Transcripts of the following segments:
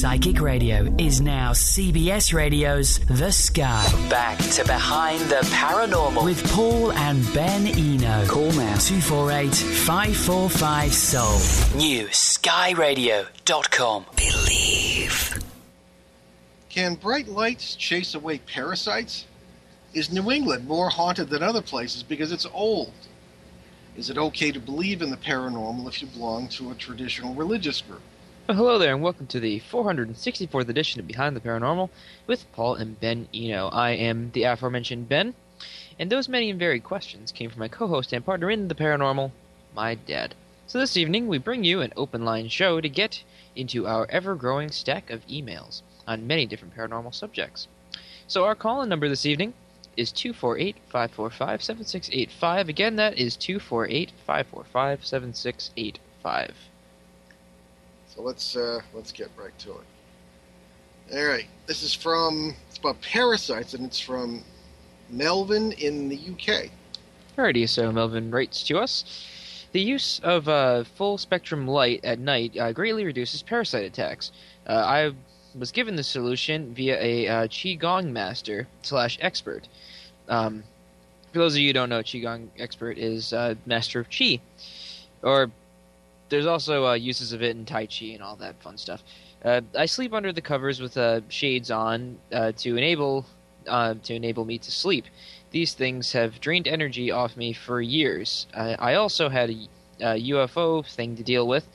Psychic Radio is now CBS Radio's The Sky. Back to Behind the Paranormal with Paul and Ben Eno. Call now 248 545 Soul. New skyradio.com. Believe. Can bright lights chase away parasites? Is New England more haunted than other places because it's old? Is it okay to believe in the paranormal if you belong to a traditional religious group? Well, hello there, and welcome to the 464th edition of Behind the Paranormal with Paul and Ben Eno. I am the aforementioned Ben, and those many and varied questions came from my co host and partner in the paranormal, my dad. So this evening, we bring you an open line show to get into our ever growing stack of emails on many different paranormal subjects. So our call in number this evening is 248 545 7685. Again, that is 248 545 7685. Let's uh, let's get right to it. All right, this is from it's about parasites, and it's from Melvin in the UK. Alrighty, so Melvin writes to us. The use of uh, full spectrum light at night uh, greatly reduces parasite attacks. Uh, I was given the solution via a uh, Qigong master slash expert. Um, for those of you who don't know, Qigong expert is uh, master of Qi, or there's also uh, uses of it in Tai Chi and all that fun stuff. Uh, I sleep under the covers with uh, shades on uh, to enable uh, to enable me to sleep. These things have drained energy off me for years. I, also had a, a UFO thing to deal with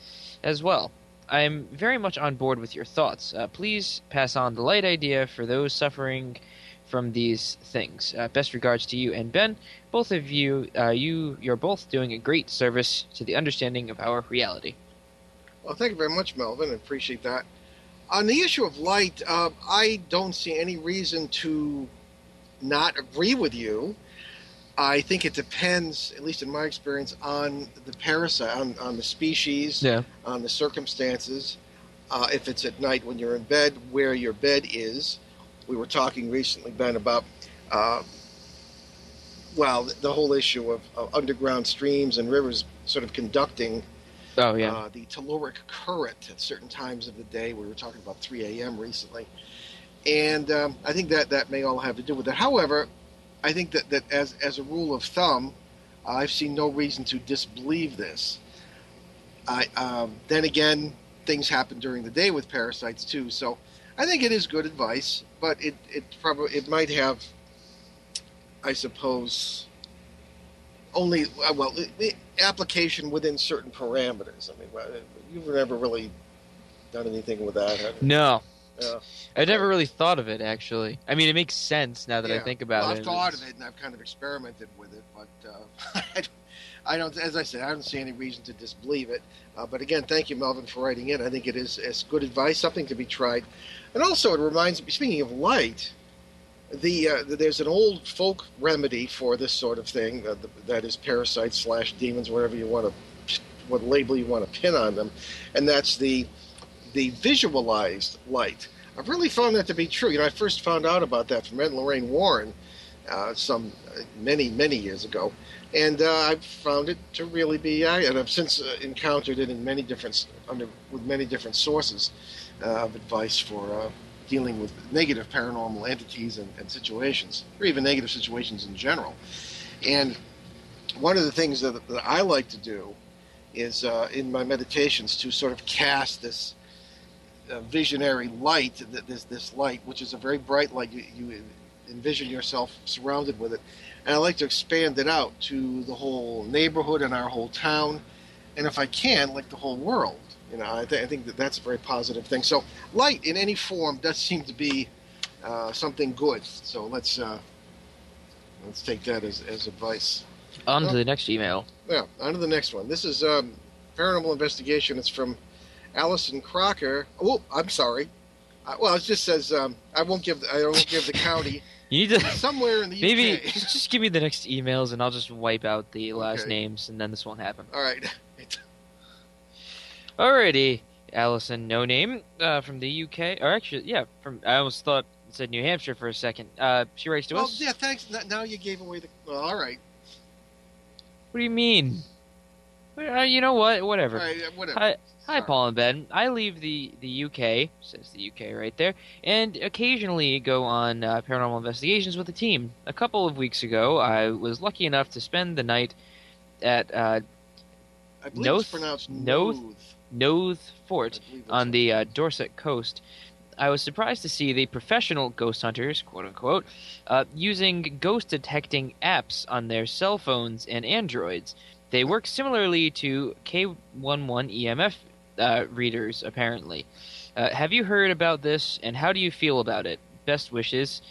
as well. I'm very much on board with your thoughts. Uh, please pass on the light idea for those suffering from these things. Uh, best regards to you and Ben. Both of you, uh, you, you're both doing a great service to the understanding of our reality. Well, thank you very much, Melvin. I appreciate that. On the issue of light, uh, I don't see any reason to not agree with you. I think it depends, at least in my experience, on the parasite, on, on the species, Yeah. on the circumstances. Uh, if it's at night when you're in bed, where your bed is. We were talking recently, Ben, about uh, well, the, whole issue of, of underground streams and rivers sort of conducting Oh yeah. uh, the telluric current at certain times of the day. We were talking about 3 a.m. recently, and um, I think that that may all have to do with it. However, I think that, that as as a rule of thumb, I've seen no reason to disbelieve this. I um, then again, things happen during the day with parasites too, so I think it is good advice, but it it probably it might have, I suppose, only uh, well application within certain parameters. I mean, you've never really done anything with that. have you? no, Yeah. I never really thought of it actually. I mean, it makes sense now that I think about well, it. I've thought of it and I've kind of experimented with it, but uh, I, don't, I don't. As I said, I don't see any reason to disbelieve it. Uh, but again, thank you, Melvin, for writing in. I think it is it's good advice, something to be tried, and also it reminds me. Speaking of light, the, uh, there's an old folk remedy for this sort of thing. Uh, that is parasites slash demons, whatever you want to, what label you want to pin on them, and that's the the visualized light. I've really found that to be true. You know, I first found out about that from Ed Lorraine Warren uh, some uh, many many years ago, and uh, I've found it to really be. And I've since uh, encountered it in many different under with many different sources of advice for uh, dealing with negative paranormal entities and, and situations, or even negative situations in general. And one of the things that, that I like to do is uh, in my meditations to sort of cast this uh, visionary light, th- this this light, which is a very bright light. You, you envision yourself surrounded with it, and I like to expand it out to the whole neighborhood and our whole town, and if I can, like the whole world. You know, I, th- I think that that's a very positive thing. So, light in any form does seem to be uh, something good. So let's uh, let's take that as, as advice. On to the next email. Yeah, on to the next one. This is um, paranormal investigation. It's from Allison Crocker. Oh, I'm sorry. Uh, well, it just says um, I won't give. I won't give the county. You need to Somewhere in the maybe UK. just give me the next emails and I'll just wipe out the last Okay. names and then this won't happen. All right. Alrighty, Allison, no name, uh, from the UK, or actually, yeah, from I almost thought it said New Hampshire for a second. Uh, she writes to well, us. yeah. Thanks. Now you gave away the. Well, all right. What do you mean? Uh, you know what? Whatever. All right. Whatever. Hi, Hi, Paul and Ben. I leave the, the UK, says the UK right there, and occasionally go on uh, paranormal investigations with the team. A couple of weeks ago, I was lucky enough to spend the night at uh, I believe Noth- it's pronounced Noth- Nothe. Fort I believe that's on the uh, Dorset coast. I was surprised to see the professional ghost hunters, quote unquote, uh, using ghost detecting apps on their cell phones and Androids. They work similarly to K11 EMF uh, readers, apparently. Uh, have you heard about this, and how do you feel about it? Best wishes,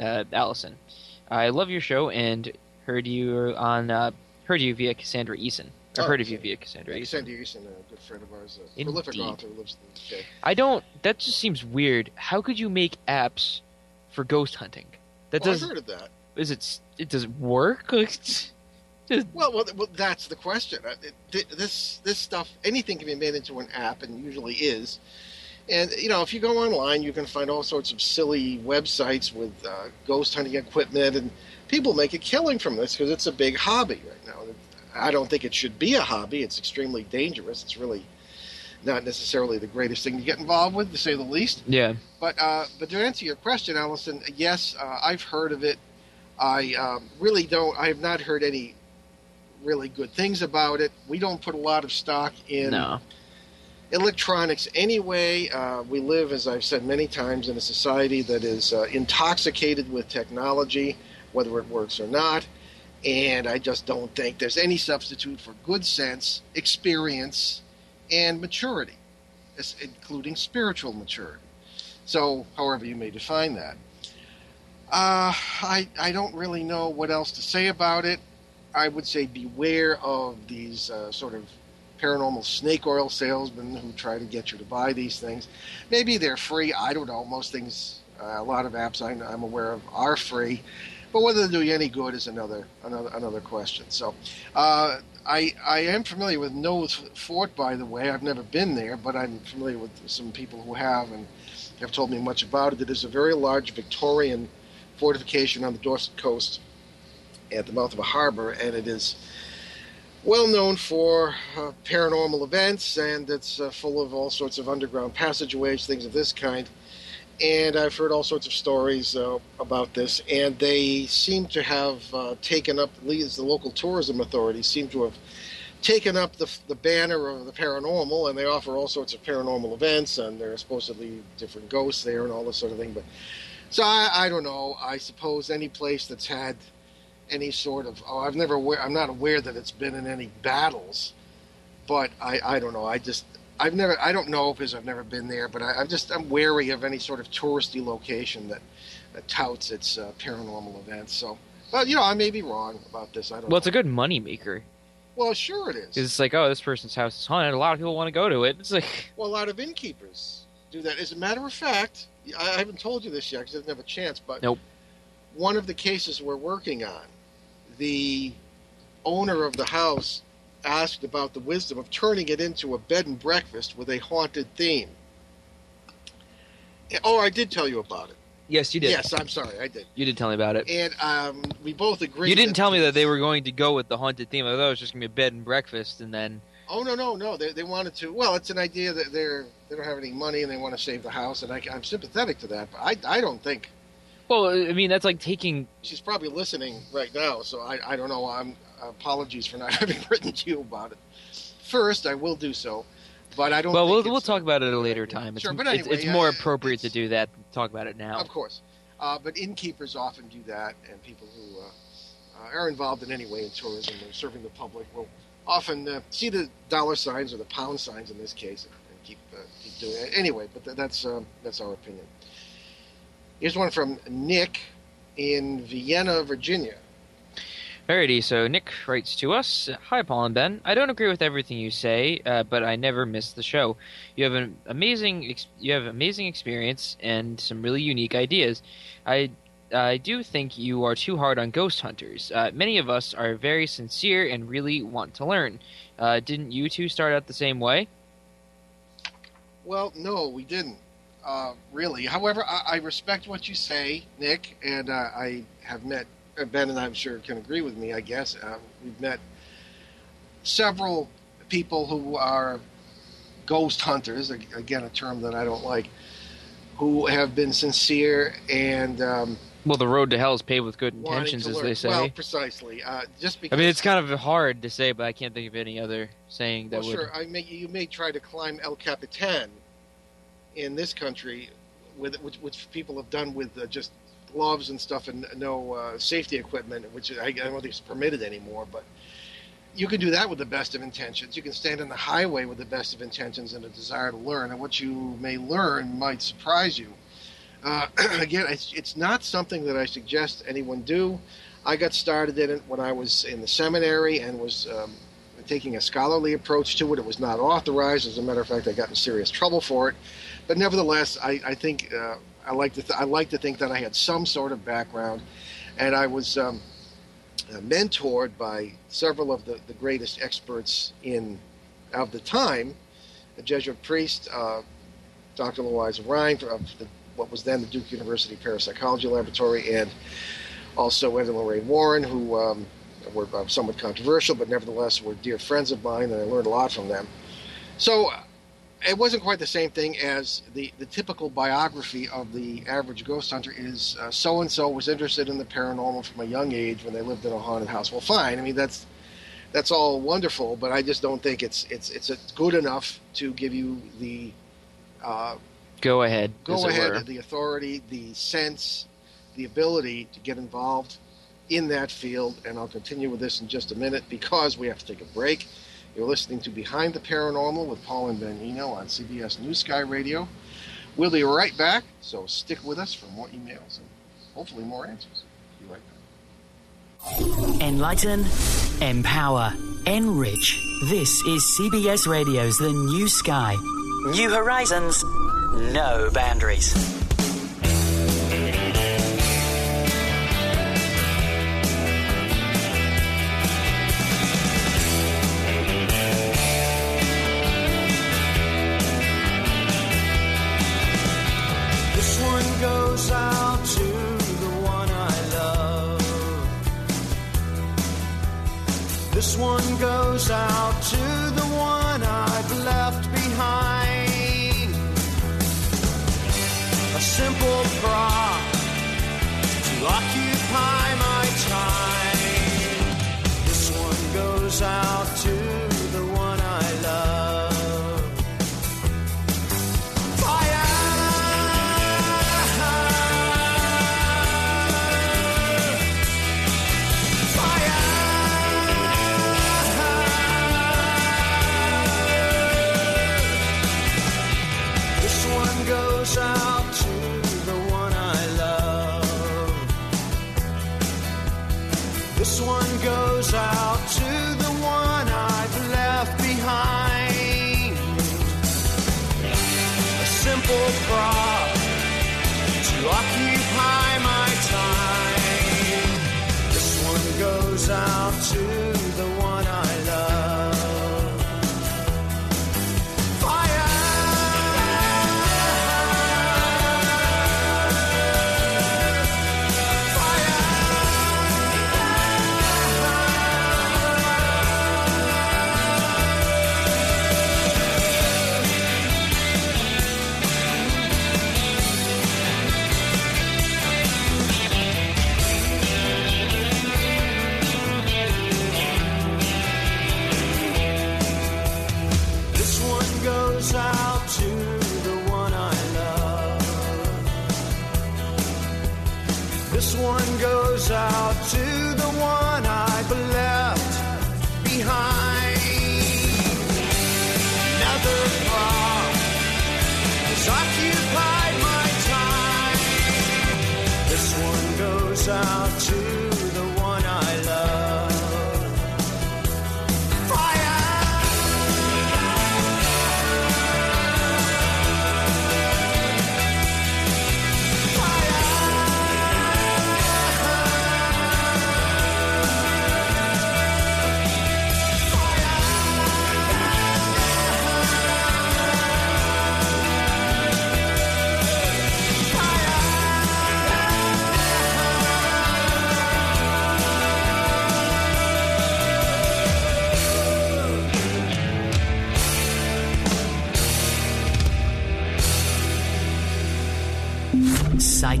uh, Allison. I love your show and heard you on uh, heard you via Cassandra Eason. Or Oh, heard of you via Cassandra Yeah, Eason. Sandy Eason, a good friend of ours, a prolific author who lives in the UK. I don't. That just seems weird. How could you make apps for ghost hunting? That Well, does. I've heard of that. Is it? It does it work? Just Well, well, well, that's the question. Uh, it- This this stuff, anything can be made into an app, and usually is. And you know, if you go online, you can find all sorts of silly websites with uh, ghost hunting equipment, and people make a killing from this because it's a big hobby right. I don't think it should be a hobby. It's extremely dangerous. It's really not necessarily the greatest thing to get involved with, to say the least. yeah. But uh, but to answer your question, Allison, yes, uh, I've heard of it. I um, really don't. I have not heard any really good things about it. We don't put a lot of stock in No. electronics anyway. Uh, we live, as I've said many times, in a society that is uh, intoxicated with technology, whether it works or not. And I just don't think there's any substitute for good sense, experience, and maturity, including spiritual maturity. So, however you may define that. Uh, I, I don't really know what else to say about it. I would say beware of these uh, sort of paranormal snake oil salesmen who try to get you to buy these things. Maybe they're free. I don't know. Most things, uh, a lot of apps I'm aware of are free, but whether they do you any good is another another another question. So, uh, I I am familiar with Nothe Fort, by the way. I've never been there, but I'm familiar with some people who have and have told me much about it. It is a very large Victorian fortification on the Dorset coast at the mouth of a harbor, and it is well known for uh, paranormal events, and it's uh, full of all sorts of underground passageways, things of this kind. And I've heard all sorts of stories uh, about this, and they seem to have uh, taken up, least the local tourism authorities seem to have taken up the, the banner of the paranormal, and they offer all sorts of paranormal events, and there are supposedly different ghosts there and all this sort of thing. But so I, I don't know. I suppose any place that's had any sort of oh I've never I'm not aware that it's been in any battles, but I I don't know I just I've never I don't know because I've never been there, but I, I'm just I'm wary of any sort of touristy location that, that touts its uh, paranormal events. So, well you know I may be wrong about this. I don't. Well, it's a good money maker. well sure it is. It's like, oh, this person's house is haunted. A lot of people want to go to it. It's like, Well, a lot of innkeepers do that. As a matter of fact, I I haven't told you this yet because I didn't have a chance, but Nope. one of the cases we're working on, the owner of the house asked about the wisdom of turning it into a bed and breakfast with a haunted theme. Oh, I did tell you about it. yes, you did. Yes, I'm sorry, I did. You did tell me about it. And um, we both agreed. You didn't tell me that they were going to go with the haunted theme. I thought it was just going to be a bed and breakfast, and then Oh no, no, no! They, they wanted to. Well, it's an idea that they're they don't have any money and they want to save the house, and I, I'm sympathetic to that. But I I don't think well, I mean, that's like taking. she's probably listening right now, so I, I don't know. I'm apologies for not having written to you about it. First, I will do so, but I don't. Well, think we'll we'll talk about it at a later time. It's Sure, but anyway, it's more uh, appropriate to do that. Talk about it now. Of course, uh, but innkeepers often do that, and people who uh, uh, are involved in any way in tourism or serving the public will often uh, see the dollar signs or the pound signs in this case and, and keep uh, keep doing it anyway. But th- that's um, that's our opinion. Here's one from Nick in Vienna, Virginia. Alrighty, so Nick writes to us Hi, Paul and Ben. I don't agree with everything you say, uh, but I never miss the show. You have an amazing, ex- you have amazing experience and some really unique ideas. I, I do think you are too hard on ghost hunters. Uh, many of us are very sincere and really want to learn. Uh, didn't you two start out the same way? Well, no, we didn't. Uh, really. However, I, I respect what you say, Nick, and uh, I have met uh, Ben, and I'm sure can agree with me. I guess uh, we've met several people who are ghost hunters, again, a term that I don't like, who have been sincere and. Um, well, the road to hell is paved with good intentions, as they say. Well, precisely. Uh, just because. I mean, it's kind of hard to say, but I can't think of any other saying that well, would. Sure, I may, you may try to climb El Capitan in this country, with which, which people have done with uh, just gloves and stuff and no uh, safety equipment, which I, I don't think is permitted anymore. But you can do that with the best of intentions. You can stand on the highway with the best of intentions and a desire to learn, and what you may learn might surprise you. Uh, again, it's, it's not something that I suggest anyone do. I got started in it when I was in the seminary and was um, taking a scholarly approach to it. It was not authorized. As a matter of fact, I got in serious trouble for it. But nevertheless, I, I think uh, I like to th- I like to think that I had some sort of background, and I was um, mentored by several of the, the greatest experts in of the time, a Jesuit priest, uh, Dr. Louisa Rhine of the, what was then the Duke University Parapsychology Laboratory, and also Ed and Lorraine Warren, who um, were uh, somewhat controversial, but nevertheless were dear friends of mine, and I learned a lot from them. So it wasn't quite the same thing as the, the typical biography of the average ghost hunter is so and so was interested in the paranormal from a young age when they lived in a haunted house. Well, fine. I mean that's that's all wonderful, but I just don't think it's it's it's good enough to give you the uh, go ahead, go ahead, the authority, the sense, the ability to get involved in that field. And I'll continue with this in just a minute because we have to take a break. You're listening to Behind the Paranormal with Paul and Ben Eno on CBS News Sky Radio. We'll be right back, so stick with us for more emails and hopefully more answers. Be right back. Enlighten, empower, enrich. This is CBS Radio's The New Sky. New horizons, no boundaries.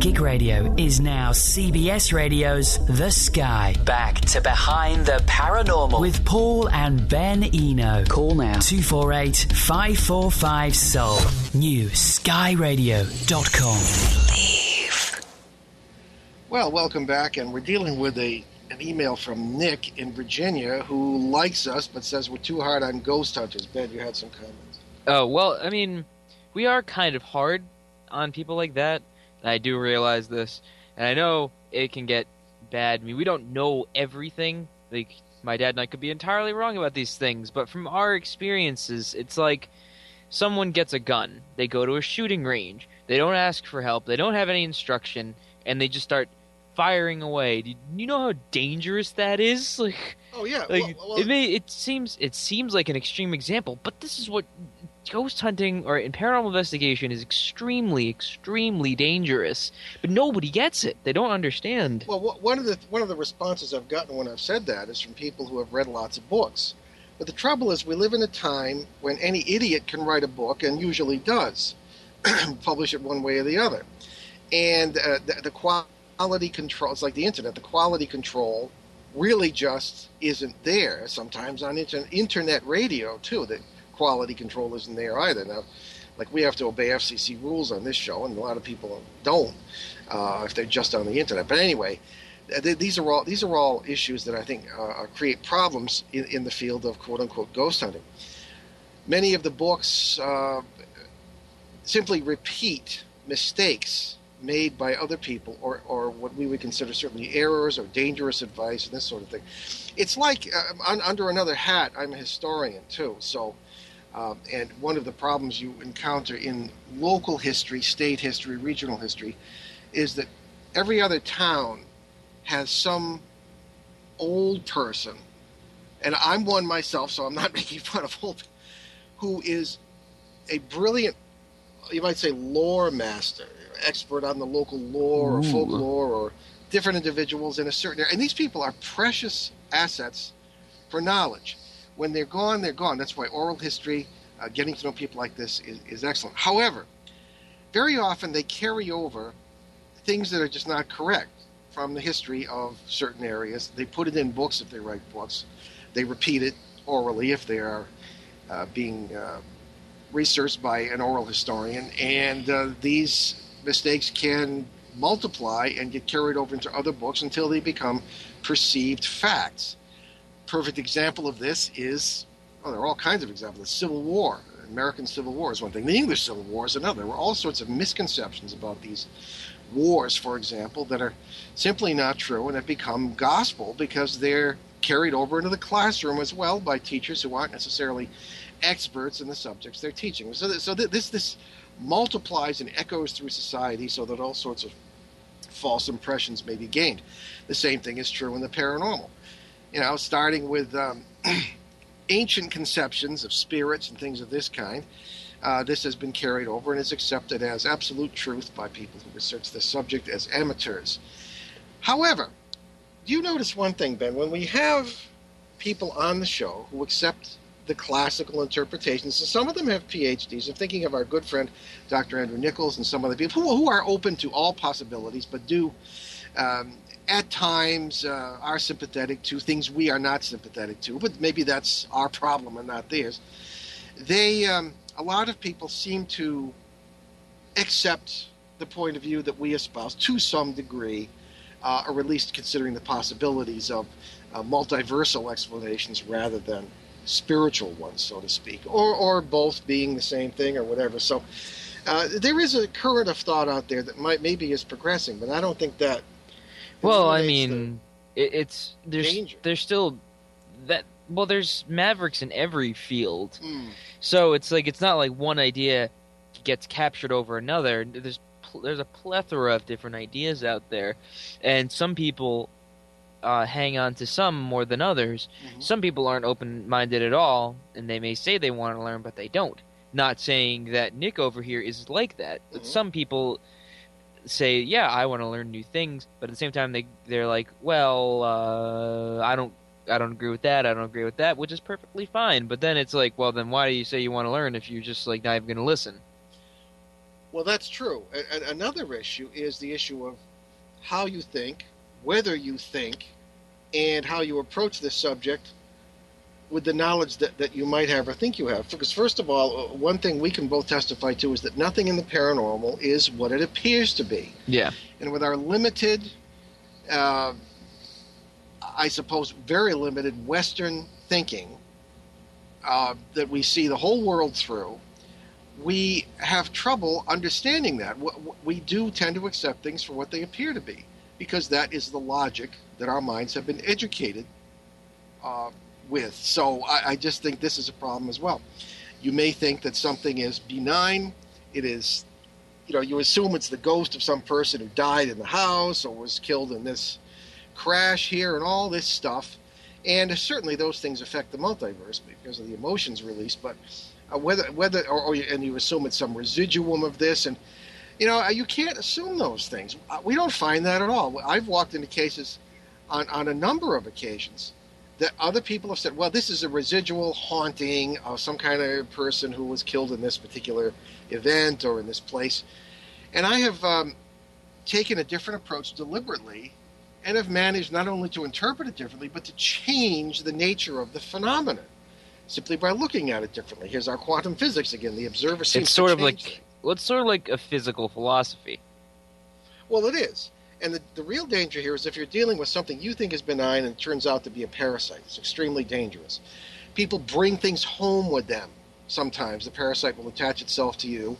Psychic Radio is now CBS Radio's The Sky. Back to Behind the Paranormal with Paul and Ben Eno. Call now 248 545 Soul. New skyradio.com. Well, welcome back, and we're dealing with a an email from Nick in Virginia who likes us but says we're too hard on ghost hunters. Ben, you had some comments. Oh well, I mean, we are kind of hard on people like that. I do realize this, and I know it can get bad. I mean, we don't know everything. Like my dad and I could be entirely wrong about these things, but from our experiences, it's like someone gets a gun, they go to a shooting range, they don't ask for help, they don't have any instruction, and they just start firing away. Do you know how dangerous that is? Like, Oh yeah, like well, well, it may it seems it seems like an extreme example, but this is what ghost hunting or in paranormal investigation is extremely extremely dangerous. But nobody gets it. They don't understand. Well, one of the one of the responses I've gotten when I've said that is from people who have read lots of books. But the trouble is, we live in a time when any idiot can write a book, and usually does, publish it one way or the other. And uh, the, the quality control, it's like the internet, the quality control really just isn't there. Sometimes on inter- internet radio, too, the quality control isn't there either. Now, like we have to obey FCC rules on this show, and a lot of people don't uh, if they're just on the internet. But anyway, th- these are all these are all issues that I think uh, create problems in, in the field of quote unquote ghost hunting. Many of the books uh, simply repeat mistakes made by other people or, or what we would consider certainly errors or dangerous advice and this sort of thing. It's like uh, un, under another hat, I'm a historian too. So, um, and one of the problems you encounter in local history, state history, regional history, is that every other town has some old person, and I'm one myself, so I'm not making fun of old, who is a brilliant, you might say, lore master, expert on the local lore or folklore or different individuals in a certain area. And these people are precious assets for knowledge. When they're gone, they're gone. That's why oral history, uh, getting to know people like this, is, is excellent. However, very often they carry over things that are just not correct from the history of certain areas. They put it in books if they write books. They repeat it orally if they are uh, being uh, researched by an oral historian. And uh, these mistakes can multiply and get carried over into other books until they become perceived facts. Perfect example of this is, well, there are all kinds of examples. The Civil War, American Civil War is one thing. The English Civil War is another. There were all sorts of misconceptions about these wars, for example, that are simply not true and have become gospel because they're carried over into the classroom as well by teachers who aren't necessarily experts in the subjects they're teaching. So, so th- this this multiplies and echoes through society so that all sorts of false impressions may be gained. The same thing is true in the paranormal. You know, starting with um, ancient conceptions of spirits and things of this kind. Uh, this has been carried over and is accepted as absolute truth by people who research the subject as amateurs. However, do you notice one thing, Ben? When we have people on the show who accept the classical interpretations, and some of them have PhDs. I'm thinking of our good friend Dr. Andrew Nichols and some other people who, who are open to all possibilities, but do um, at times uh, are sympathetic to things we are not sympathetic to. But maybe that's our problem and not theirs. They, um, a lot of people seem to accept the point of view that we espouse to some degree, uh, or at least considering the possibilities of uh, multiversal explanations rather than spiritual ones, so to speak, or or both being the same thing or whatever. So uh, there is a current of thought out there that might maybe is progressing, but I don't think that. Well, I mean, it, it's there's danger. there's still that. Well, there's mavericks in every field, Hmm. so it's like it's not like one idea gets captured over another. There's there's a plethora of different ideas out there, and some people uh, hang on to some more than others. Mhm. Some people aren't open minded at all, and they may say they want to learn, but they don't. Not saying that Nick over here is like that, but Mhm. some people say, "Yeah, I want to learn new things," but at the same time, they they're like, "Well, uh, I don't." I don't agree with that. I don't agree with that, which is perfectly fine. But then it's like, well, then why do you say you want to learn if you're just like not even going to listen? Well, that's true. Another issue is the issue of how you think, whether you think, and how you approach this subject with the knowledge that, that you might have or think you have. Because, first of all, uh, one thing we can both testify to is that nothing in the paranormal is what it appears to be. Yeah. And with our limited, uh, I suppose, very limited Western thinking uh, that we see the whole world through, we have trouble understanding that. We do tend to accept things for what they appear to be because that is the logic that our minds have been educated uh, with. So I, I just think this is a problem as well. You may think that something is benign. It is, you know, you assume it's the ghost of some person who died in the house or was killed in this crash here and all this stuff. And certainly those things affect the multiverse because of the emotions released. But uh, whether whether or, or and you assume it's some residuum of this and you know you can't assume those things. Uh, We don't find that at all. I've walked into cases on on a number of occasions that other people have said, well, this is a residual haunting of some kind of person who was killed in this particular event or in this place. And I have um, taken a different approach deliberately and have managed not only to interpret it differently, but to change the nature of the phenomenon simply by looking at it differently. Here's our quantum physics again. The observer seems It's sort of like well, it's sort of like a physical philosophy. Well, it is. And the, the real danger here is if you're dealing with something you think is benign and it turns out to be a parasite. It's extremely dangerous. People bring things home with them sometimes. The parasite will attach itself to you.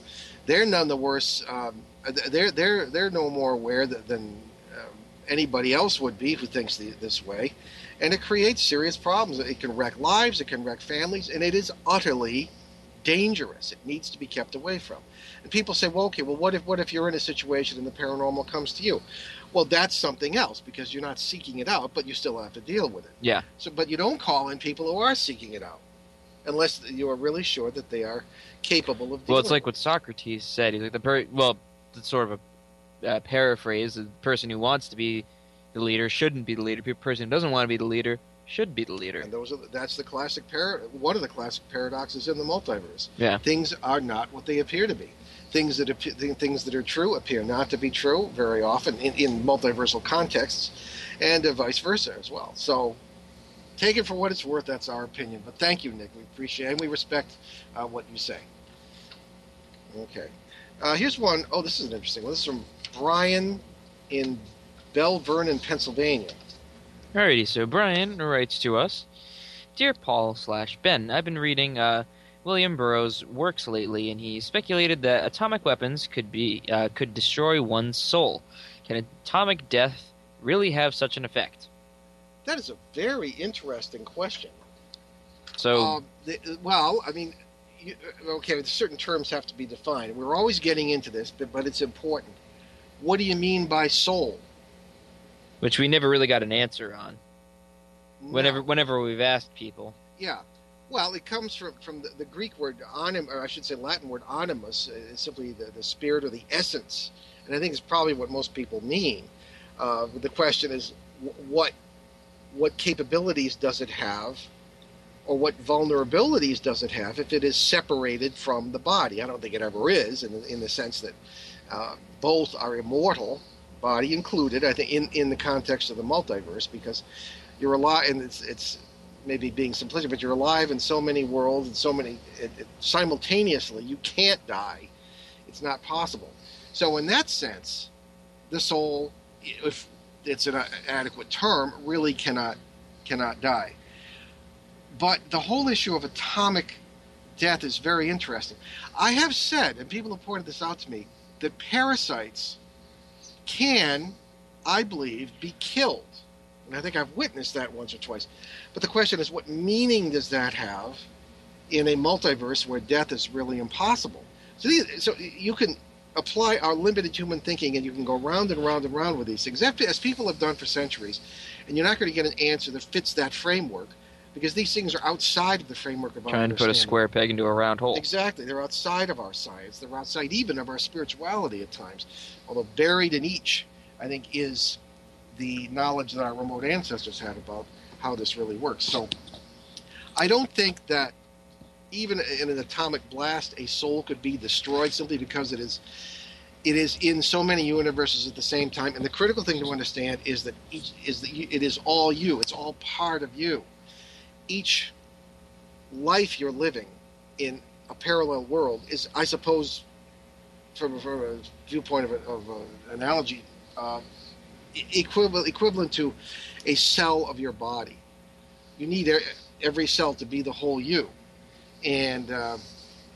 They're none the worse. Um, they're, they're, they're no more aware that, than um, anybody else would be who thinks the, this way. And it creates serious problems. It can wreck lives, it can wreck families, and it is utterly dangerous. It needs to be kept away from. And people say, well, okay, well, what if what if you're in a situation and the paranormal comes to you? Well, that's something else because you're not seeking it out, but you still have to deal with it. Yeah. So, but you don't call in people who are seeking it out, unless you are really sure that they are capable of. Well, it's like what Socrates said. He's like the per- well, it's sort of a uh, paraphrase. The person who wants to be the leader shouldn't be the leader. The person who doesn't want to be the leader should be the leader. And those are the, that's the classic par- one of the classic paradoxes in the multiverse. Yeah. Things are not what they appear to be. Things that appear, things that are true appear not to be true very often in, in multiversal contexts, and uh, vice versa as well. So, take it for what it's worth. That's our opinion. But thank you, Nick. We appreciate it, and we respect uh, what you say. Okay. Uh, here's one. Oh, this is an interesting one. This is from Brian in Belle Vernon, Pennsylvania. Alrighty, so Brian writes to us, dear Paul slash Ben. I've been reading uh, William Burroughs' works lately, and he speculated that atomic weapons could be uh, could destroy one's soul. Can atomic death really have such an effect? That is a very interesting question. So Uh, the, well, I mean, you, okay, certain terms have to be defined. We're always getting into this, but, but it's important. What do you mean by soul? which we never really got an answer on. Whenever whenever we've asked people. Yeah. Well, it comes from, from the, the Greek word anim, or I should say Latin word animus, uh, is simply the, the spirit or the essence. And I think it's probably what most people mean. Uh, the question is, what what capabilities does it have, or what vulnerabilities does it have if it is separated from the body? I don't think it ever is, in in the sense that uh, both are immortal, body included. I think in, in the context of the multiverse, because you're alive, and it's it's maybe being simplistic, but you're alive in so many worlds and so many it, it, simultaneously. You can't die; it's not possible. So, in that sense, the soul, if it's an adequate term, really cannot cannot die. But the whole issue of atomic death is very interesting. I have said, and people have pointed this out to me, that parasites can, I believe, be killed. And I think I've witnessed that once or twice. But the question is, what meaning does that have in a multiverse where death is really impossible? So, these, so you can apply our limited human thinking and you can go round and round and round with these things, as people have done for centuries. And you're not going to get an answer that fits that framework because these things are outside of the framework of our Trying to put a square peg into a round hole. Exactly. They're outside of our science. They're outside even of our spirituality at times. Although buried in each, I think, is the knowledge that our remote ancestors had about how this really works. So I don't think that even in an atomic blast, a soul could be destroyed simply because it is it is in so many universes at the same time. And the critical thing to understand is that each is that you, it is all you. It's all part of you. Each life you're living in a parallel world is, I suppose, from, from a viewpoint of, a, of an analogy, uh, equivalent equivalent to a cell of your body. You need every cell to be the whole you, and uh,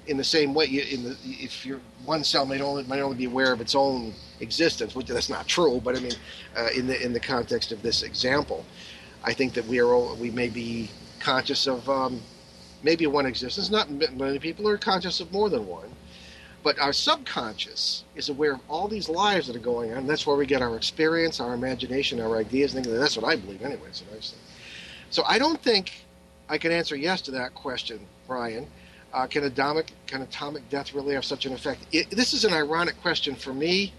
in the same way, the, if your one cell may only might only be aware of its own existence, which that's not true, but I mean, uh, in the in the context of this example, I think that we are we may be conscious of um, maybe one existence. Not many people are conscious of more than one, but our subconscious is aware of all these lives that are going on. That's where we get our experience, our imagination, our ideas. And that's what I believe, anyway. So I, so I don't think I can answer yes to that question, Brian. Uh, can atomic can atomic death really have such an effect? It, this is an ironic question for me,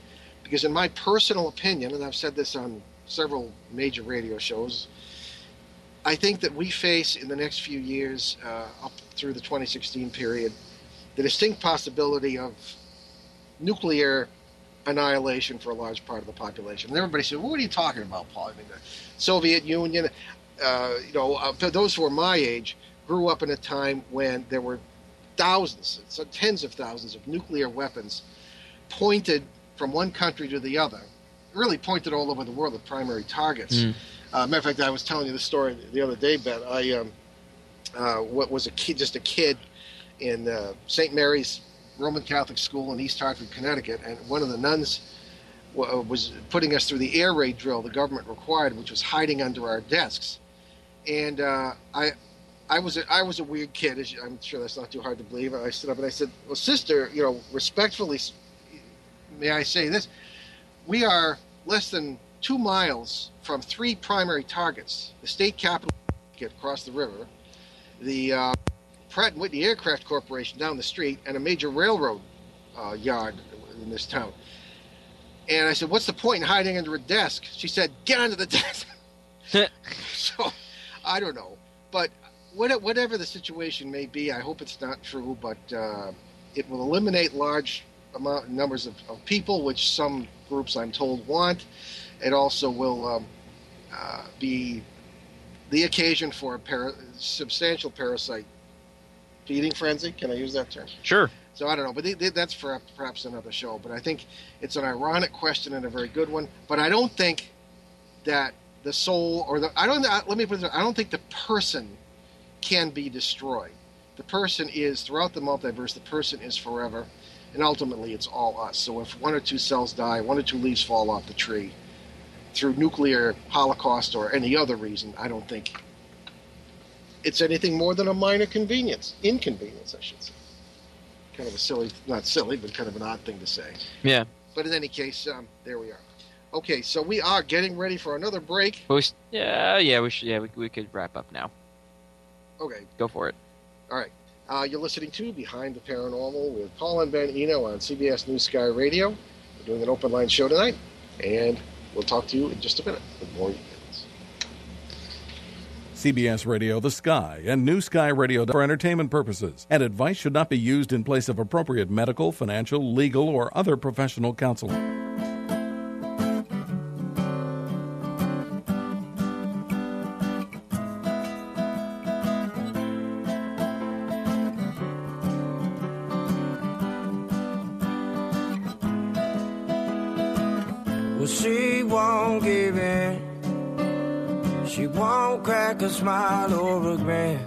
because in my personal opinion, and I've said this on several major radio shows, I think that we face in the next few years, uh, up through the 2016 period, the distinct possibility of nuclear annihilation for a large part of the population. And everybody said, well, "What are you talking about, Paul?" I mean, the Soviet Union, uh, you know, uh, those who are my age grew up in a time when there were thousands, tens of thousands of nuclear weapons pointed from one country to the other, really pointed all over the world at primary targets. Mm. Uh, matter of fact, I was telling you the story the other day, Ben. I um, uh, what was a kid, just a kid in uh, St. Mary's Roman Catholic School in East Hartford, Connecticut, and one of the nuns w- uh, was putting us through the air raid drill the government required, which was hiding under our desks. And uh, I, I was a, I was a weird kid. As you, I'm sure that's not too hard to believe. I stood up and I said, "Well, sister, you know, respectfully, may I say this? We are less than two miles from three primary targets: the state capitol across the river, the uh, Pratt and Whitney Aircraft Corporation down the street, and a major railroad uh, yard in this town." And I said, "What's the point in hiding under a desk?" She said, "Get under the desk." so, I don't know, but whatever the situation may be, I hope it's not true, but uh, it will eliminate large amount numbers of, of, people, which some groups I'm told want. It also will um, uh, be the occasion for a para- substantial parasite feeding frenzy. Can I use that term? Sure. So I don't know, but they, they, that's for perhaps another show. But I think it's an ironic question and a very good one. But I don't think that the soul or the I don't uh, let me put it. I don't think the person can be destroyed. The person is, throughout the multiverse, the person is forever, and ultimately it's all us. So if one or two cells die, one or two leaves fall off the tree, through nuclear holocaust or any other reason, I don't think it's anything more than a minor convenience. Inconvenience, I should say. Kind of a silly, not silly, but kind of an odd thing to say. Yeah. But in any case, um, there we are. Okay, so we are getting ready for another break. We, yeah, yeah, we should. Yeah, we, we could wrap up now. Okay. Go for it. All right. Uh, you're listening to Behind the Paranormal with Paul and Ben Eno on CBS News Sky Radio. We're doing an open line show tonight, and we'll talk to you in just a minute Good details. CBS Radio, The Sky, and New Sky Radio for entertainment purposes, and advice should not be used in place of appropriate medical, financial, legal, or other professional counseling. Smile or a grin.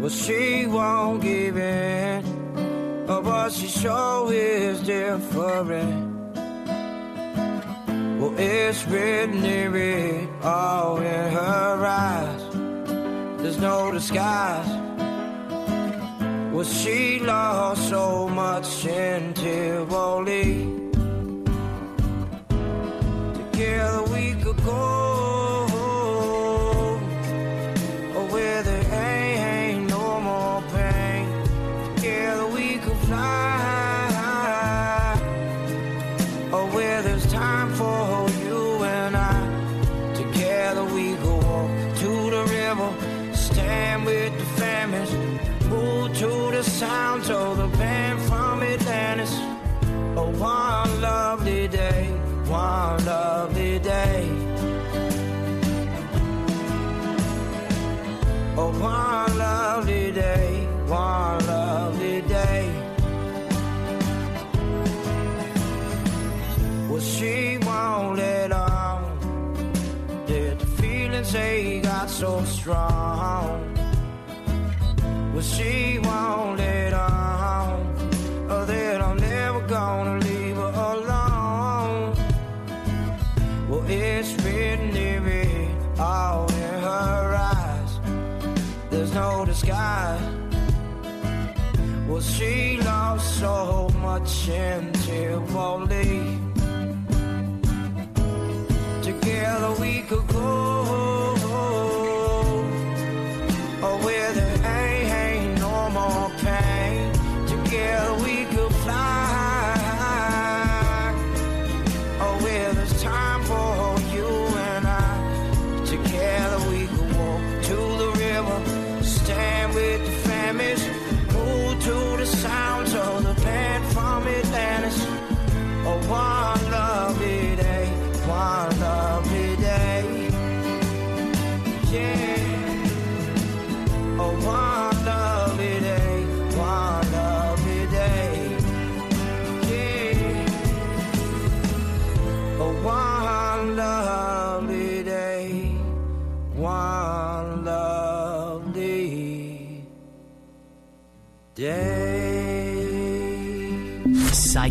Well, she won't give in, but she sure is different. Well, it's written in red, all in her eyes. There's no disguise. Well, she lost so much in Tivoli. Together we could go. Strong? Well, she won't let on. Oh, that I'm never gonna leave her alone. Well, it's written in all in her eyes. There's no disguise. Well, she lost so much intimately. Together we could go.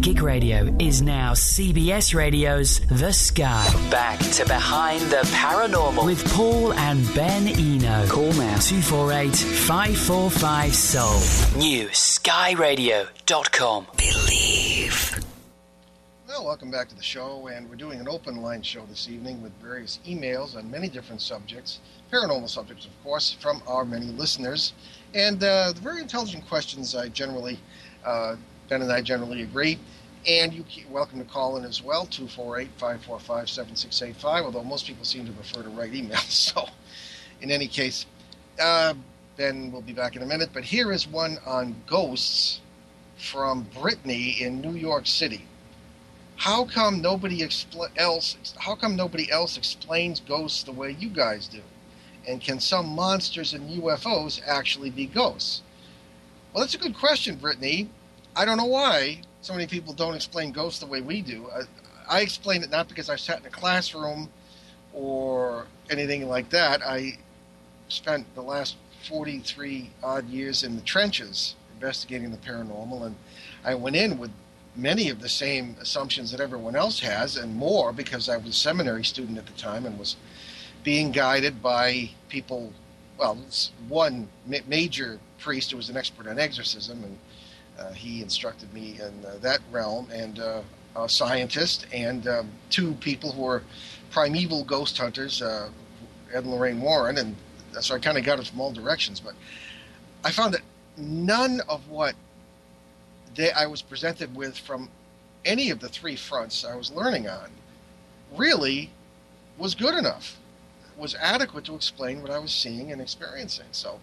Psychic Radio is now CBS Radio's The Sky. Back to Behind the Paranormal with Paul and Ben Eno. Call now 248 545 Soul. New skyradio.com. Believe. Well, welcome back to the show, and we're doing an open line show this evening with various emails on many different subjects, paranormal subjects, of course, from our many listeners. And uh, the very intelligent questions I generally, uh, Ben and I generally agree. And you are welcome to call in as well, 248 545 7685, although most people seem to prefer to write emails. So, in any case, uh, Ben will be back in a minute. But here is one on ghosts from Brittany in New York City how come nobody expl- else how come nobody else explains ghosts the way you guys do and can some monsters and ufos actually be ghosts well that's a good question brittany i don't know why so many people don't explain ghosts the way we do i, I explain it not because i sat in a classroom or anything like that i spent the last 43 odd years in the trenches investigating the paranormal and i went in with many of the same assumptions that everyone else has and more because I was a seminary student at the time and was being guided by people. Well, one ma- major priest who was an expert on exorcism, and he instructed me in uh, that realm, and uh, a scientist, and um, two people who were primeval ghost hunters, uh, Ed and Lorraine Warren, and so I kind of got it from all directions. But I found that none of what they, I was presented with from any of the three fronts I was learning on really was good enough, was adequate to explain what I was seeing and experiencing. So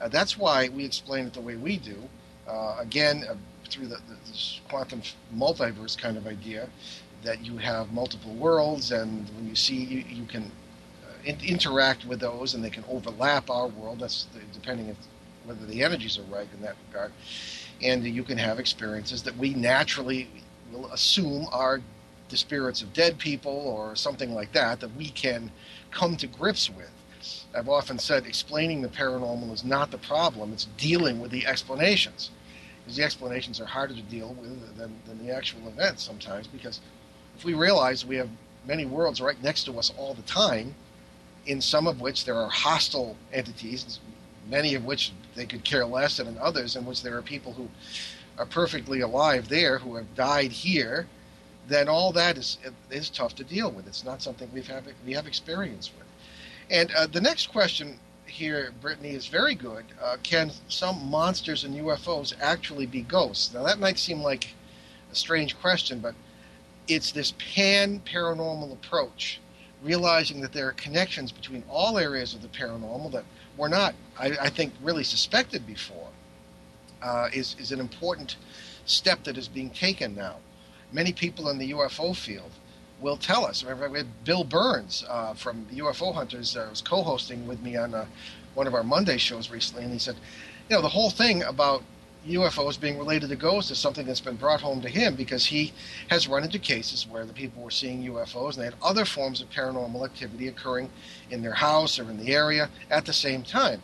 uh, that's why we explain it the way we do. Uh, again, uh, through the, the this quantum multiverse kind of idea that you have multiple worlds, and when you see, you, you can uh, in, interact with those, and they can overlap our world. That's the, depending if whether the energies are right in that regard and you can have experiences that we naturally will assume are the spirits of dead people or something like that that we can come to grips with. I've often said explaining the paranormal is not the problem, it's dealing with the explanations. Because the explanations are harder to deal with than, than the actual events sometimes, because if we realize we have many worlds right next to us all the time, in some of which there are hostile entities, many of which they could care less, and in others in which there are people who are perfectly alive there who have died here, then all that is is tough to deal with. It's not something we've have we have experience with. And uh, the next question here, Brittany, is very good. Uh, can some monsters and UFOs actually be ghosts? Now that might seem like a strange question, but it's this pan paranormal approach, realizing that there are connections between all areas of the paranormal that were not, I, I think, really suspected before. uh, is is an important step that is being taken now. Many people in the UFO field will tell us. Remember, We had Bill Birnes uh, from UFO Hunters uh, was co-hosting with me on uh, one of our Monday shows recently, and he said, you know, the whole thing about UFOs being related to ghosts is something that's been brought home to him because he has run into cases where the people were seeing UFOs and they had other forms of paranormal activity occurring in their house or in the area at the same time.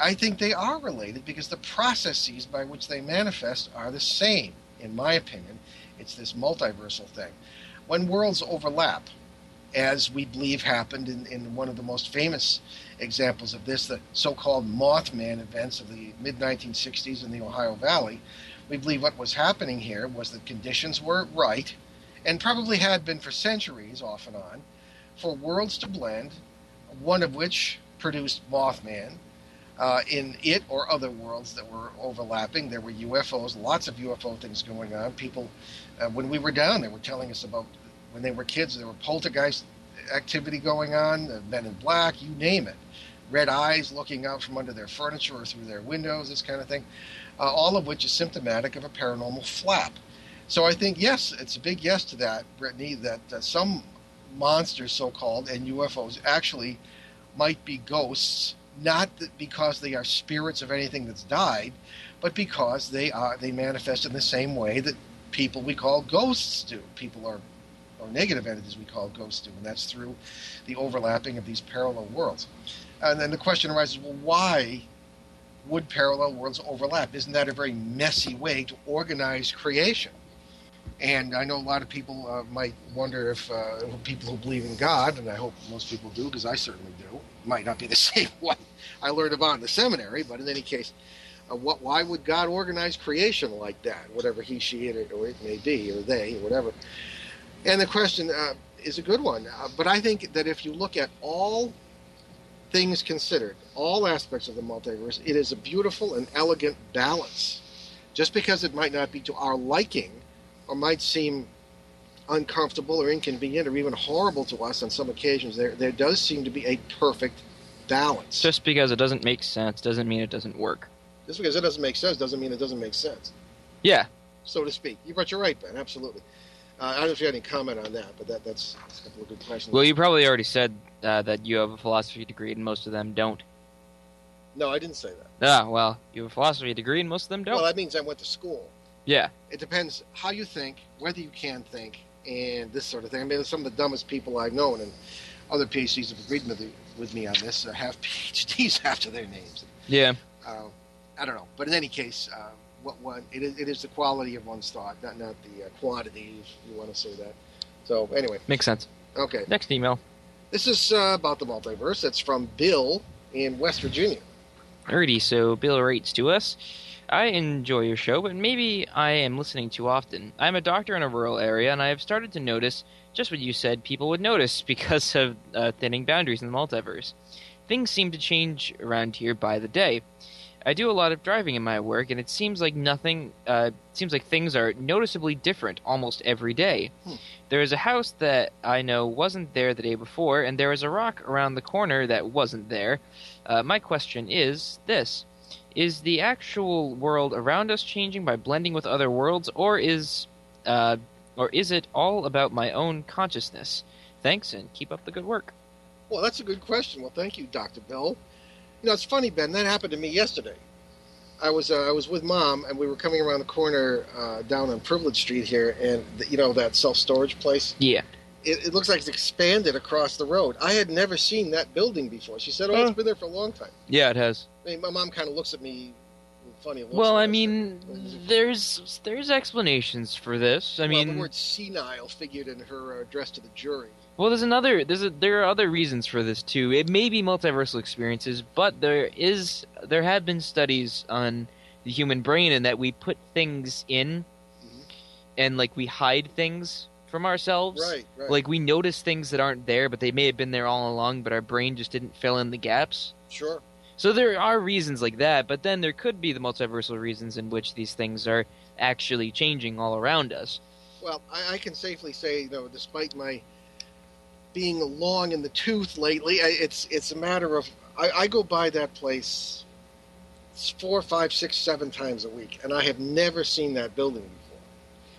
I think they are related because the processes by which they manifest are the same, in my opinion. It's this multiversal thing. When worlds overlap, as we believe happened in, in one of the most famous examples of this, the so called Mothman events of the mid 1960s in the Ohio Valley, we believe what was happening here was that conditions were right, and probably had been for centuries off and on, for worlds to blend, one of which produced Mothman. Uh, in it or other worlds that were overlapping, there were UFOs, lots of UFO things going on. People, uh, when we were down, they were telling us about when they were kids, there were poltergeist activity going on, Men in Black, you name it red eyes looking out from under their furniture or through their windows, this kind of thing, uh, all of which is symptomatic of a paranormal flap. So I think, yes, it's a big yes to that, Brittany, that uh, some monsters, so called, and UFOs actually might be ghosts, not because they are spirits of anything that's died, but because they are they manifest in the same way that people we call ghosts do. People are or negative entities we call ghosts do, and that's through the overlapping of these parallel worlds. And then the question arises well, why would parallel worlds overlap? Isn't that a very messy way to organize creation? And I know a lot of people uh, might wonder if uh, people who believe in God, and I hope most people do, because I certainly do, might not be the same one I learned about in the seminary, but in any case, uh, what, why would God organize creation like that, whatever he, she, it, or it may be, or they, or whatever? And the question uh, is a good one. Uh, but I think that if you look at all things considered, all aspects of the multiverse, it is a beautiful and elegant balance. Just because it might not be to our liking or might seem uncomfortable or inconvenient or even horrible to us on some occasions, there, there does seem to be a perfect balance. Just because it doesn't make sense doesn't mean it doesn't work. Just because it doesn't make sense doesn't mean it doesn't make sense. Yeah. So to speak. But you're right, Ben, absolutely. Uh, I don't know if you had any comment on that, but that, that's, that's a couple of good questions. Well, you probably already said uh, that you have a philosophy degree, and most of them don't. No, I didn't say that. Ah, well, you have a philosophy degree, and most of them don't. Well, that means I went to school. Yeah. It depends how you think, whether you can think, and this sort of thing. I mean, some of the dumbest people I've known, and other PhDs have agreed with, with me on this, uh, have PhDs after their names. Yeah. Uh, I don't know. But in any case, uh, what one it is, it is the quality of one's thought, not not the uh, quantity, if you want to say that. So anyway, makes sense. Okay. Next email. This is uh, about the multiverse. It's from Bill in West Virginia. Alrighty, so Bill writes to us. I enjoy your show, but maybe I am listening too often. I'm a doctor in a rural area, and I have started to notice just what you said people would notice because of uh, thinning boundaries in the multiverse. Things seem to change around here by the day. I do a lot of driving in my work, and it seems like nothing. Uh, seems like things are noticeably different almost every day. Hmm. There is a house that I know wasn't there the day before, and there is a rock around the corner that wasn't there. Uh, my question is this: Is the actual world around us changing by blending with other worlds, or is, uh, or is it all about my own consciousness? Thanks, and keep up the good work. Well, that's a good question. Well, thank you, Doctor Bill. You know, it's funny, Ben. That happened to me yesterday. I was uh, I was with mom, and we were coming around the corner uh, down on Privilege Street here, and the, you know that self storage place. Yeah. It, it, looks like it's expanded across the road. I had never seen that building before. She said, "Oh, it's been there for a long time." Yeah, it has. I mean, my mom kind of looks at me funny. Well, I mean, there's there's explanations for this. I well, mean, the word senile figured in her address to the jury. Well, there's another. There's a, there are other reasons for this too. It may be multiversal experiences, but there is there have been studies on the human brain and that we put things in, mm-hmm. and like we hide things from ourselves. Right, right. Like we notice things that aren't there, but they may have been there all along, but our brain just didn't fill in the gaps. Sure. So there are reasons like that, but then there could be the multiversal reasons in which these things are actually changing all around us. Well, I, I can safely say, you know, despite my being long in the tooth lately. It's it's a matter of I, I go by that place four, five, six, seven times a week, and I have never seen that building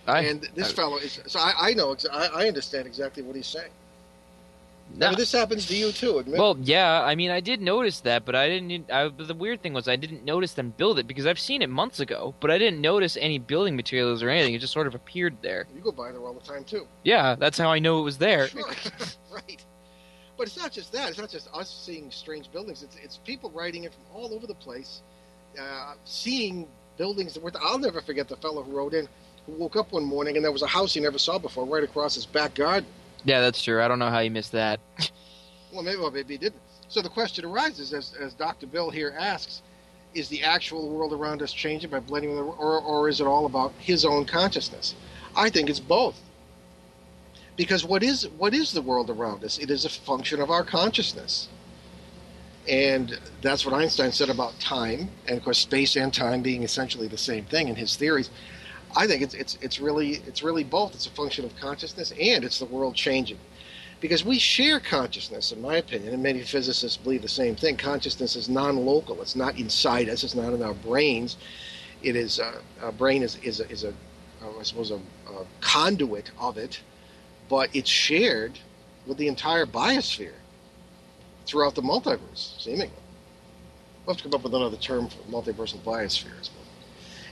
before. I, and this I- fellow is so I, I know I, I understand exactly what he's saying. No. I mean, this happens to you too, admit. Well, yeah, I mean, I did notice that, but I didn't. I, but the weird thing was, I didn't notice them build it because I've seen it months ago, but I didn't notice any building materials or anything. It just sort of appeared there. you go by there all the time too. Yeah, that's how I know it was there. Sure, right. But it's not just that. It's not just us seeing strange buildings. It's it's people writing in from all over the place, uh, seeing buildings that were. I'll never forget the fellow who wrote in, who woke up one morning and there was a house he never saw before right across his back garden. Yeah, that's true. I don't know how you missed that. Well, maybe, well, maybe he didn't. So the question arises, as, as Dr. Bill here asks, is the actual world around us changing by blending with, or, or is it all about his own consciousness? I think it's both. Because what is what is the world around us? It is a function of our consciousness. And that's what Einstein said about time, and of course space and time being essentially the same thing in his theories. I think it's it's it's really it's really both. It's a function of consciousness and it's the world changing because we share consciousness, in my opinion, and many physicists believe the same thing. Consciousness is non-local; it's not inside us; it's not in our brains. It is uh, our brain is is a, is a uh, suppose a, a conduit of it, but it's shared with the entire biosphere throughout the multiverse, seemingly. We'll have to come up with another term for multiversal biospheres.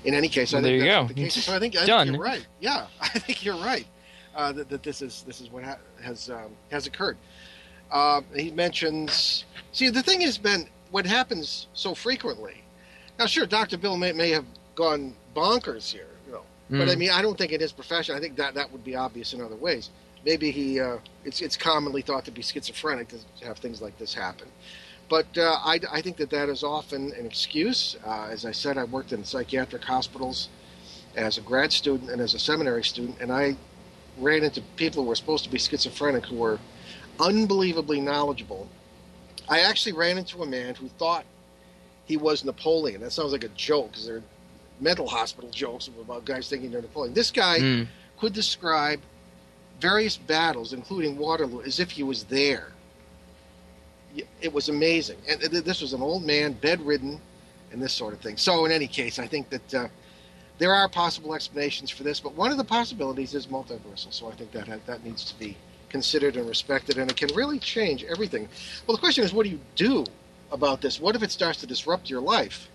In any case, I think there you go. the case. So I think, I think you're right. Yeah, I think you're right uh, that, that this is this is what ha- has um, has occurred. Uh, he mentions. See, the thing has been what happens so frequently. Now, sure, Doctor Bill may, may have gone bonkers here, you know, but I Mm. mean, I don't think in his profession. I think that that would be obvious in other ways. Maybe he. Uh, it's it's commonly thought to be schizophrenic to have things like this happen. But uh, I, I think that that is often an excuse. Uh, as I said, I worked in psychiatric hospitals as a grad student and as a seminary student, and I ran into people who were supposed to be schizophrenic who were unbelievably knowledgeable. I actually ran into a man who thought he was Napoleon. That sounds like a joke because they're mental hospital jokes about guys thinking they're Napoleon. This guy Mm. could describe various battles, including Waterloo, as if he was there. It was amazing. And this was an old man, bedridden, and this sort of thing. So, in any case, I think that uh, there are possible explanations for this, but one of the possibilities is multiversal. So, I think that that needs to be considered and respected, and it can really change everything. Well, the question is, what do you do about this? What if it starts to disrupt your life?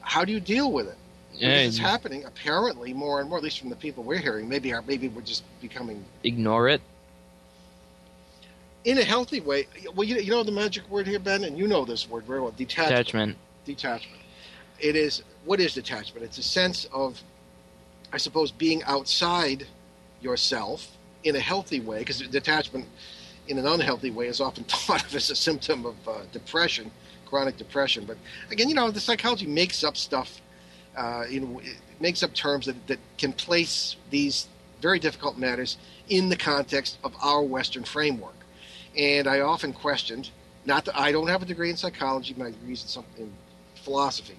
How do you deal with it? Because it's happening apparently more and more, at least from the people we're hearing. Maybe our, maybe we're just becoming ignore it. In a healthy way. Well, you, you know the magic word here, Ben, and you know this word very well. Detachment. Attachment. Detachment. It is what is detachment? It's a sense of, I suppose, being outside yourself in a healthy way. Because detachment, in an unhealthy way, is often thought of as a symptom of uh, depression, chronic depression. But again, you know, the psychology makes up stuff. Uh, you know, it makes up terms that, that can place these very difficult matters in the context of our Western framework. And I often questioned, not that I don't have a degree in psychology, my degree is in, some, in philosophy,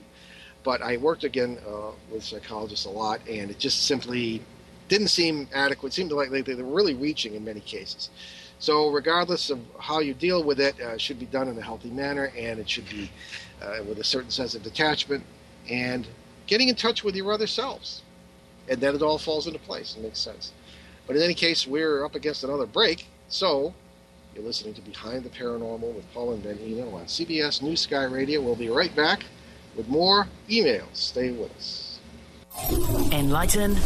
but I worked again uh, with psychologists a lot, and it just simply didn't seem adequate. It seemed like they, they were really reaching in many cases. So, regardless of how you deal with it, uh, it should be done in a healthy manner, and it should be uh, with a certain sense of detachment and getting in touch with your other selves. And then it all falls into place and makes sense. But in any case, we're up against another break, so you're listening to Behind the Paranormal with Paul and Ben Eno on CBS New Sky Radio. We'll be right back with more emails. Stay with us. Enlighten,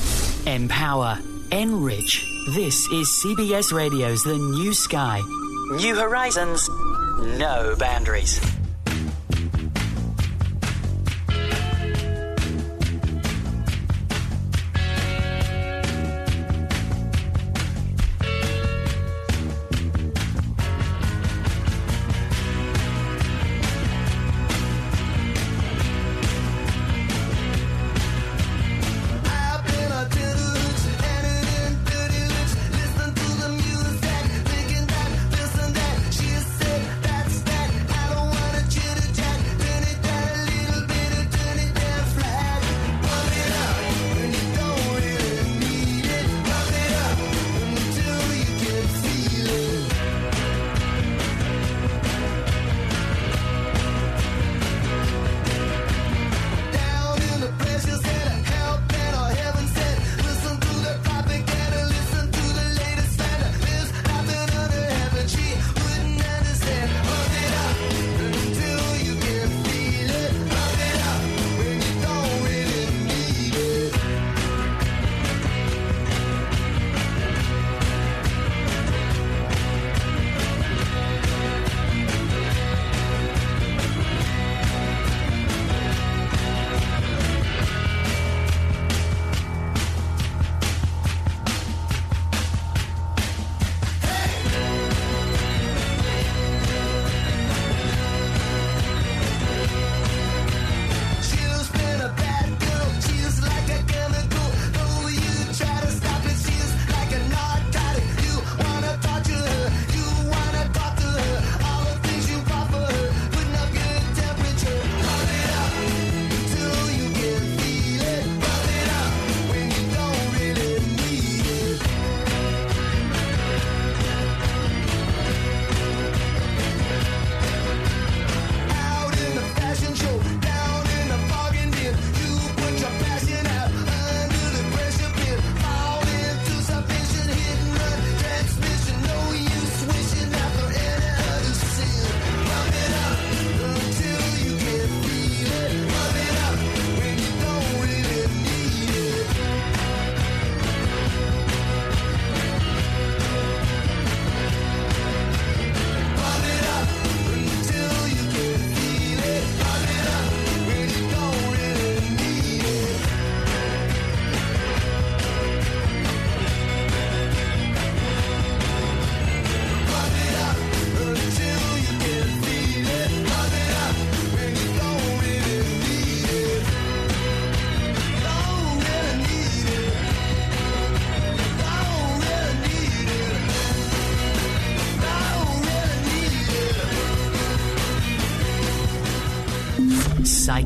empower, enrich. This is CBS Radio's The New Sky. New horizons, no boundaries.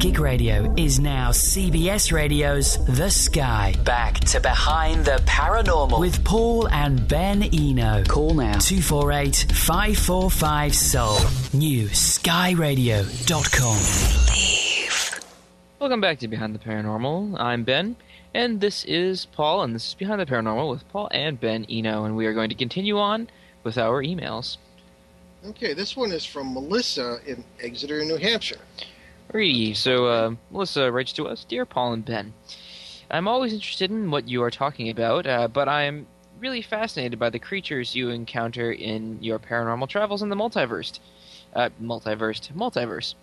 Psychic Radio is now CBS Radio's The Sky. Back to Behind the Paranormal with Paul and Ben Eno. Call now 248 545 Soul. New skyradio.com. Welcome back to Behind the Paranormal. I'm Ben, and this is Paul, and this is Behind the Paranormal with Paul and Ben Eno, and we are going to continue on with our emails. Okay, this one is from Melissa in Exeter, New Hampshire. Alrighty, so uh, Melissa writes to us Dear Paul and Ben, I'm always interested in what you are talking about, uh, but I'm really fascinated by the creatures you encounter in your paranormal travels in the multiverse. Uh, multiverse, multiverse.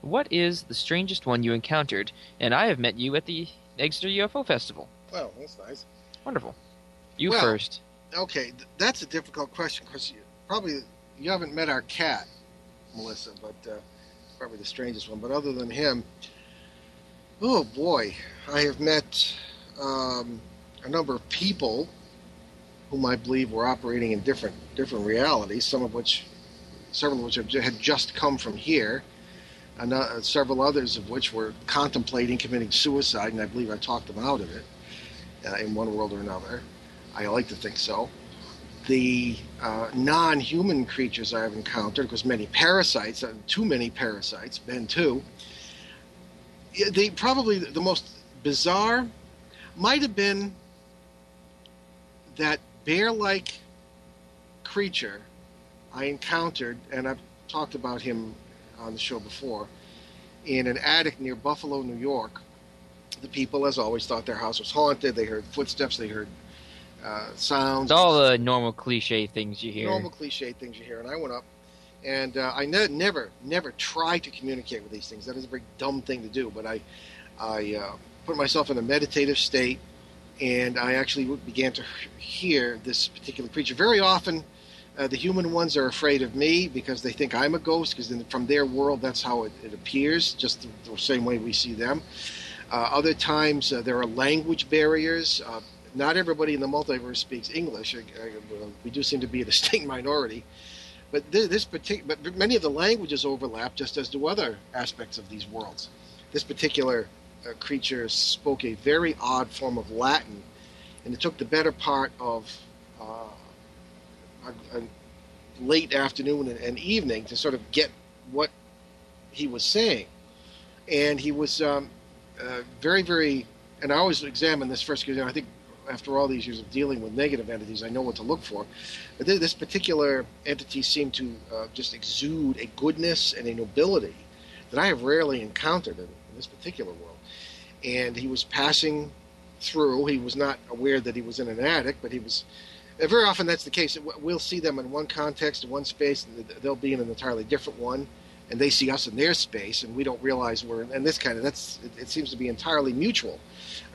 What is the strangest one you encountered? And I have met you at the Exeter UFO Festival. Well, that's nice. Wonderful. You Well- first. Okay, th- that's a difficult question because you, probably you haven't met our cat, Melissa, but uh, probably the strangest one. But other than him, oh boy, I have met um, a number of people whom I believe were operating in different different realities. Some of which, several of which have, had just come from here. And uh, several others of which were contemplating committing suicide, and I believe I talked them out of it uh, in one world or another. I like to think so. The uh, non-human creatures I've encountered, because many parasites, uh, too many parasites, been too. They probably the most bizarre might have been that bear-like creature I encountered, and I've talked about him on the show before, in an attic near Buffalo, New York. The people, as always, thought their house was haunted. They heard footsteps. They heard uh, sounds. It's all the normal cliche things you hear. normal cliche things you hear. And I went up, and uh, I ne- never, never try to communicate with these things. That is a very dumb thing to do. But I, I uh, put myself in a meditative state, and I actually began to hear this particular creature. Very often, uh, the human ones are afraid of me because they think I'm a ghost. Because from their world, that's how it, it appears, just the, the same way we see them. Uh, other times, uh, there are language barriers. Not everybody in the multiverse speaks English. We do seem to be a distinct minority. But this, this particular, but many of the languages overlap, just as do other aspects of these worlds. This particular uh, creature spoke a very odd form of Latin, and it took the better part of uh, a, a late afternoon and, and evening to sort of get what he was saying. And he was um, uh, very, very, and I always examine this first because you know, I think after all these years of dealing with negative entities, I know what to look for. But th- this particular entity seemed to uh, just exude a goodness and a nobility that I have rarely encountered in, in this particular world. And he was passing through. He was not aware that he was in an attic, but he was. uh, Very often that's the case. We'll see them in one context, in one space, and they'll be in an entirely different one, and they see us in their space, and we don't realize we're in. And this kind of that's it, it seems to be entirely mutual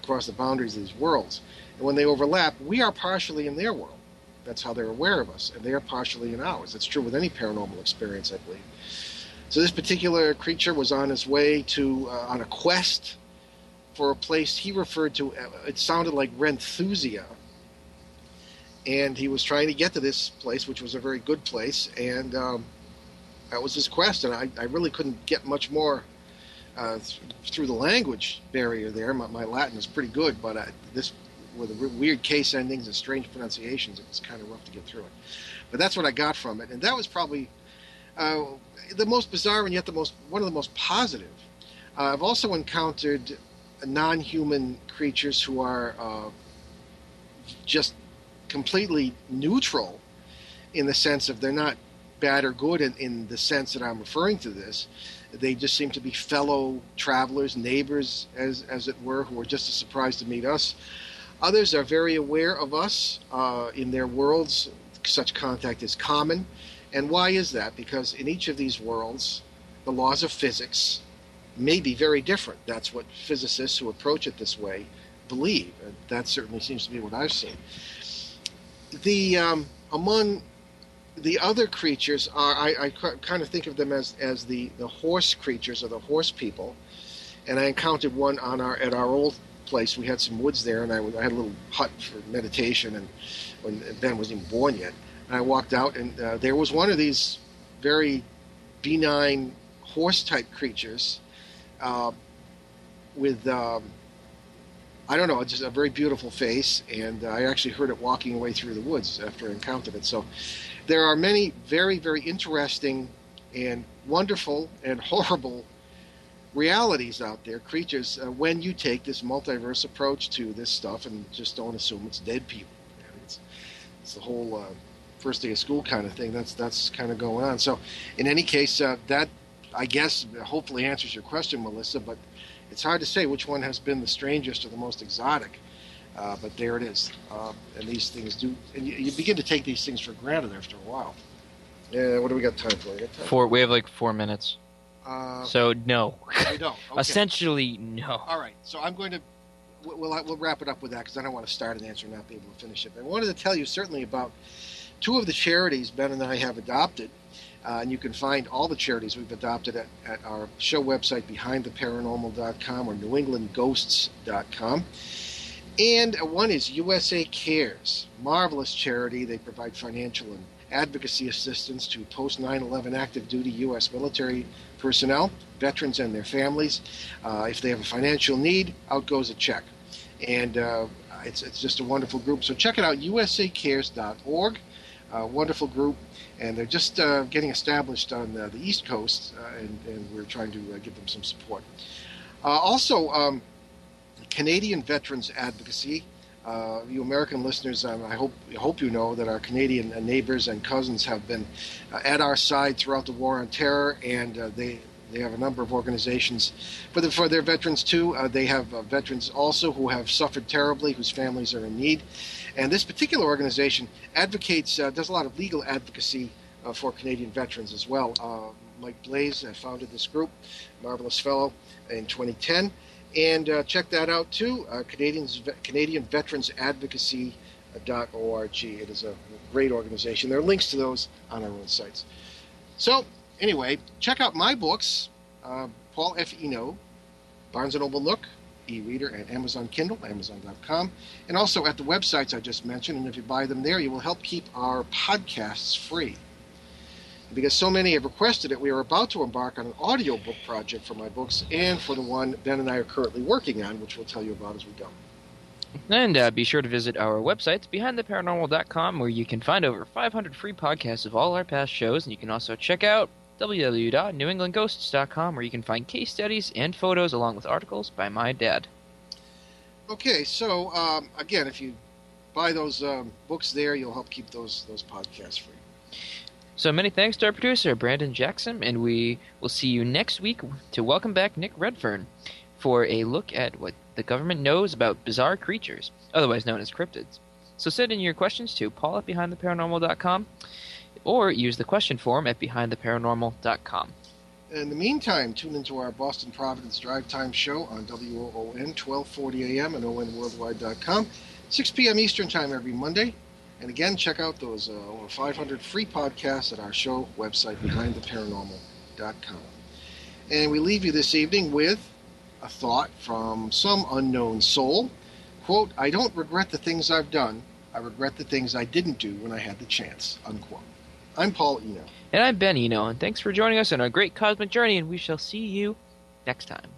across the boundaries of these worlds. And when they overlap, we are partially in their world. That's how they're aware of us, and they are partially in ours. It's true with any paranormal experience, I believe. So this particular creature was on his way to uh, on a quest for a place he referred to. uh, It sounded like Renthusia, and he was trying to get to this place, which was a very good place, and um, that was his quest. And I, I really couldn't get much more uh, th- through the language barrier there. My, my Latin is pretty good, but uh, this with the weird case endings and strange pronunciations, it was kind of rough to get through it. But that's what I got from it, and that was probably uh, the most bizarre and yet the most one of the most positive. Uh, I've also encountered non-human creatures who are uh, just completely neutral in the sense of they're not bad or good in, in the sense that I'm referring to this. They just seem to be fellow travelers, neighbors, as as it were, who are just as surprised to meet us. Others are very aware of us uh, in their worlds. Such contact is common. And why is that? Because in each of these worlds, the laws of physics may be very different. That's what physicists who approach it this way believe. And that certainly seems to be what I've seen. The um, among the other creatures are I, I kind of think of them as as the the horse creatures or the horse people. And I encountered one on our at our old place. We had some woods there, and I, had a little hut for meditation. And when Ben wasn't even born yet, and I walked out, and uh, there was one of these very benign horse type creatures uh, with um, I don't know, just a very beautiful face, and I actually heard it walking away through the woods after I encountered it. So there are many very, very interesting and wonderful and horrible realities out there, creatures, uh, when you take this multiverse approach to this stuff and just don't assume it's dead people. It's, it's the whole uh, first day of school kind of thing. That's that's kind of going on. So, in any case, uh, that I guess hopefully answers your question, Melissa. But it's hard to say which one has been the strangest or the most exotic. Uh, but there it is. Uh, and these things do, and you, you, begin to take these things for granted after a while. Yeah, what do we got time for? Got time four. We have like four minutes. Uh, so no. We don't. Okay. Essentially, no. All right. So I'm going to. We'll, we'll wrap it up with that because I don't want to start an answer and not be able to finish it. But I wanted to tell you certainly about two of the charities Ben and I have adopted. Uh, and you can find all the charities we've adopted at, at our show website, behindtheparanormal.com or newenglandghosts.com. And one is USA Cares, marvelous charity. They provide financial and advocacy assistance to post 9 11 active duty U.S. military personnel, veterans, and their families. Uh, if they have a financial need, out goes a check. And uh, it's, it's just a wonderful group. So check it out, usacares.org. Uh, wonderful group. And they're just uh, getting established on uh, the East Coast, uh, and, and, we're trying to give them some support. also, um, Canadian Veterans Advocacy uh, you American listeners, um, I hope hope you know that our Canadian neighbors and cousins have been uh, at our side throughout the war on terror, and uh, they they have a number of organizations for the, for their veterans too. Uh, they have uh, veterans also who have suffered terribly, whose families are in need, and this particular organization advocates uh, does a lot of legal advocacy for Canadian veterans as well. Mike Blais founded this group, marvelous fellow, in 2010 and uh, check that out too. Uh, Canadians, Canadian Veterans Advocacy. .org. It is a great organization. There are links to those on our own sites. So, anyway, check out my books, uh, Paul F. Eno, Barnes & Noble Nook, e-reader, and Amazon Kindle, amazon.com, and also at the websites I just mentioned. And if you buy them there, you will help keep our podcasts free because so many have requested it, we are about to embark on an audiobook project for my books and for the one Ben and I are currently working on, which we'll tell you about as we go. And uh, be sure to visit our website, behindtheparanormal.com, where you can find over 500 free podcasts of all our past shows, and you can also check out www.newenglandghosts.com, where you can find case studies and photos along with articles by my dad. Okay, so um, again, if you buy those um, books there, you'll help keep those those podcasts free. So many thanks to our producer, Brandon Jackson, and we will see you next week to welcome back Nick Redfern for a look at what the government knows about bizarre creatures, otherwise known as cryptids. So send in your questions to paul at behindtheparanormal.com or use the question form at behindtheparanormal.com. In the meantime, tune into our Boston Providence Drive Time show on WOON 1240 AM and ONWorldwide.com, 6 p.m. Eastern Time every Monday. And again, check out those uh, over 500 free podcasts at our show website, behindtheparanormal.com. And we leave you this evening with a thought from some unknown soul. Quote, I don't regret the things I've done. I regret the things I didn't do when I had the chance. Unquote. I'm Paul Eno. And I'm Ben Eno, and thanks for joining us on our great cosmic journey, and we shall see you next time.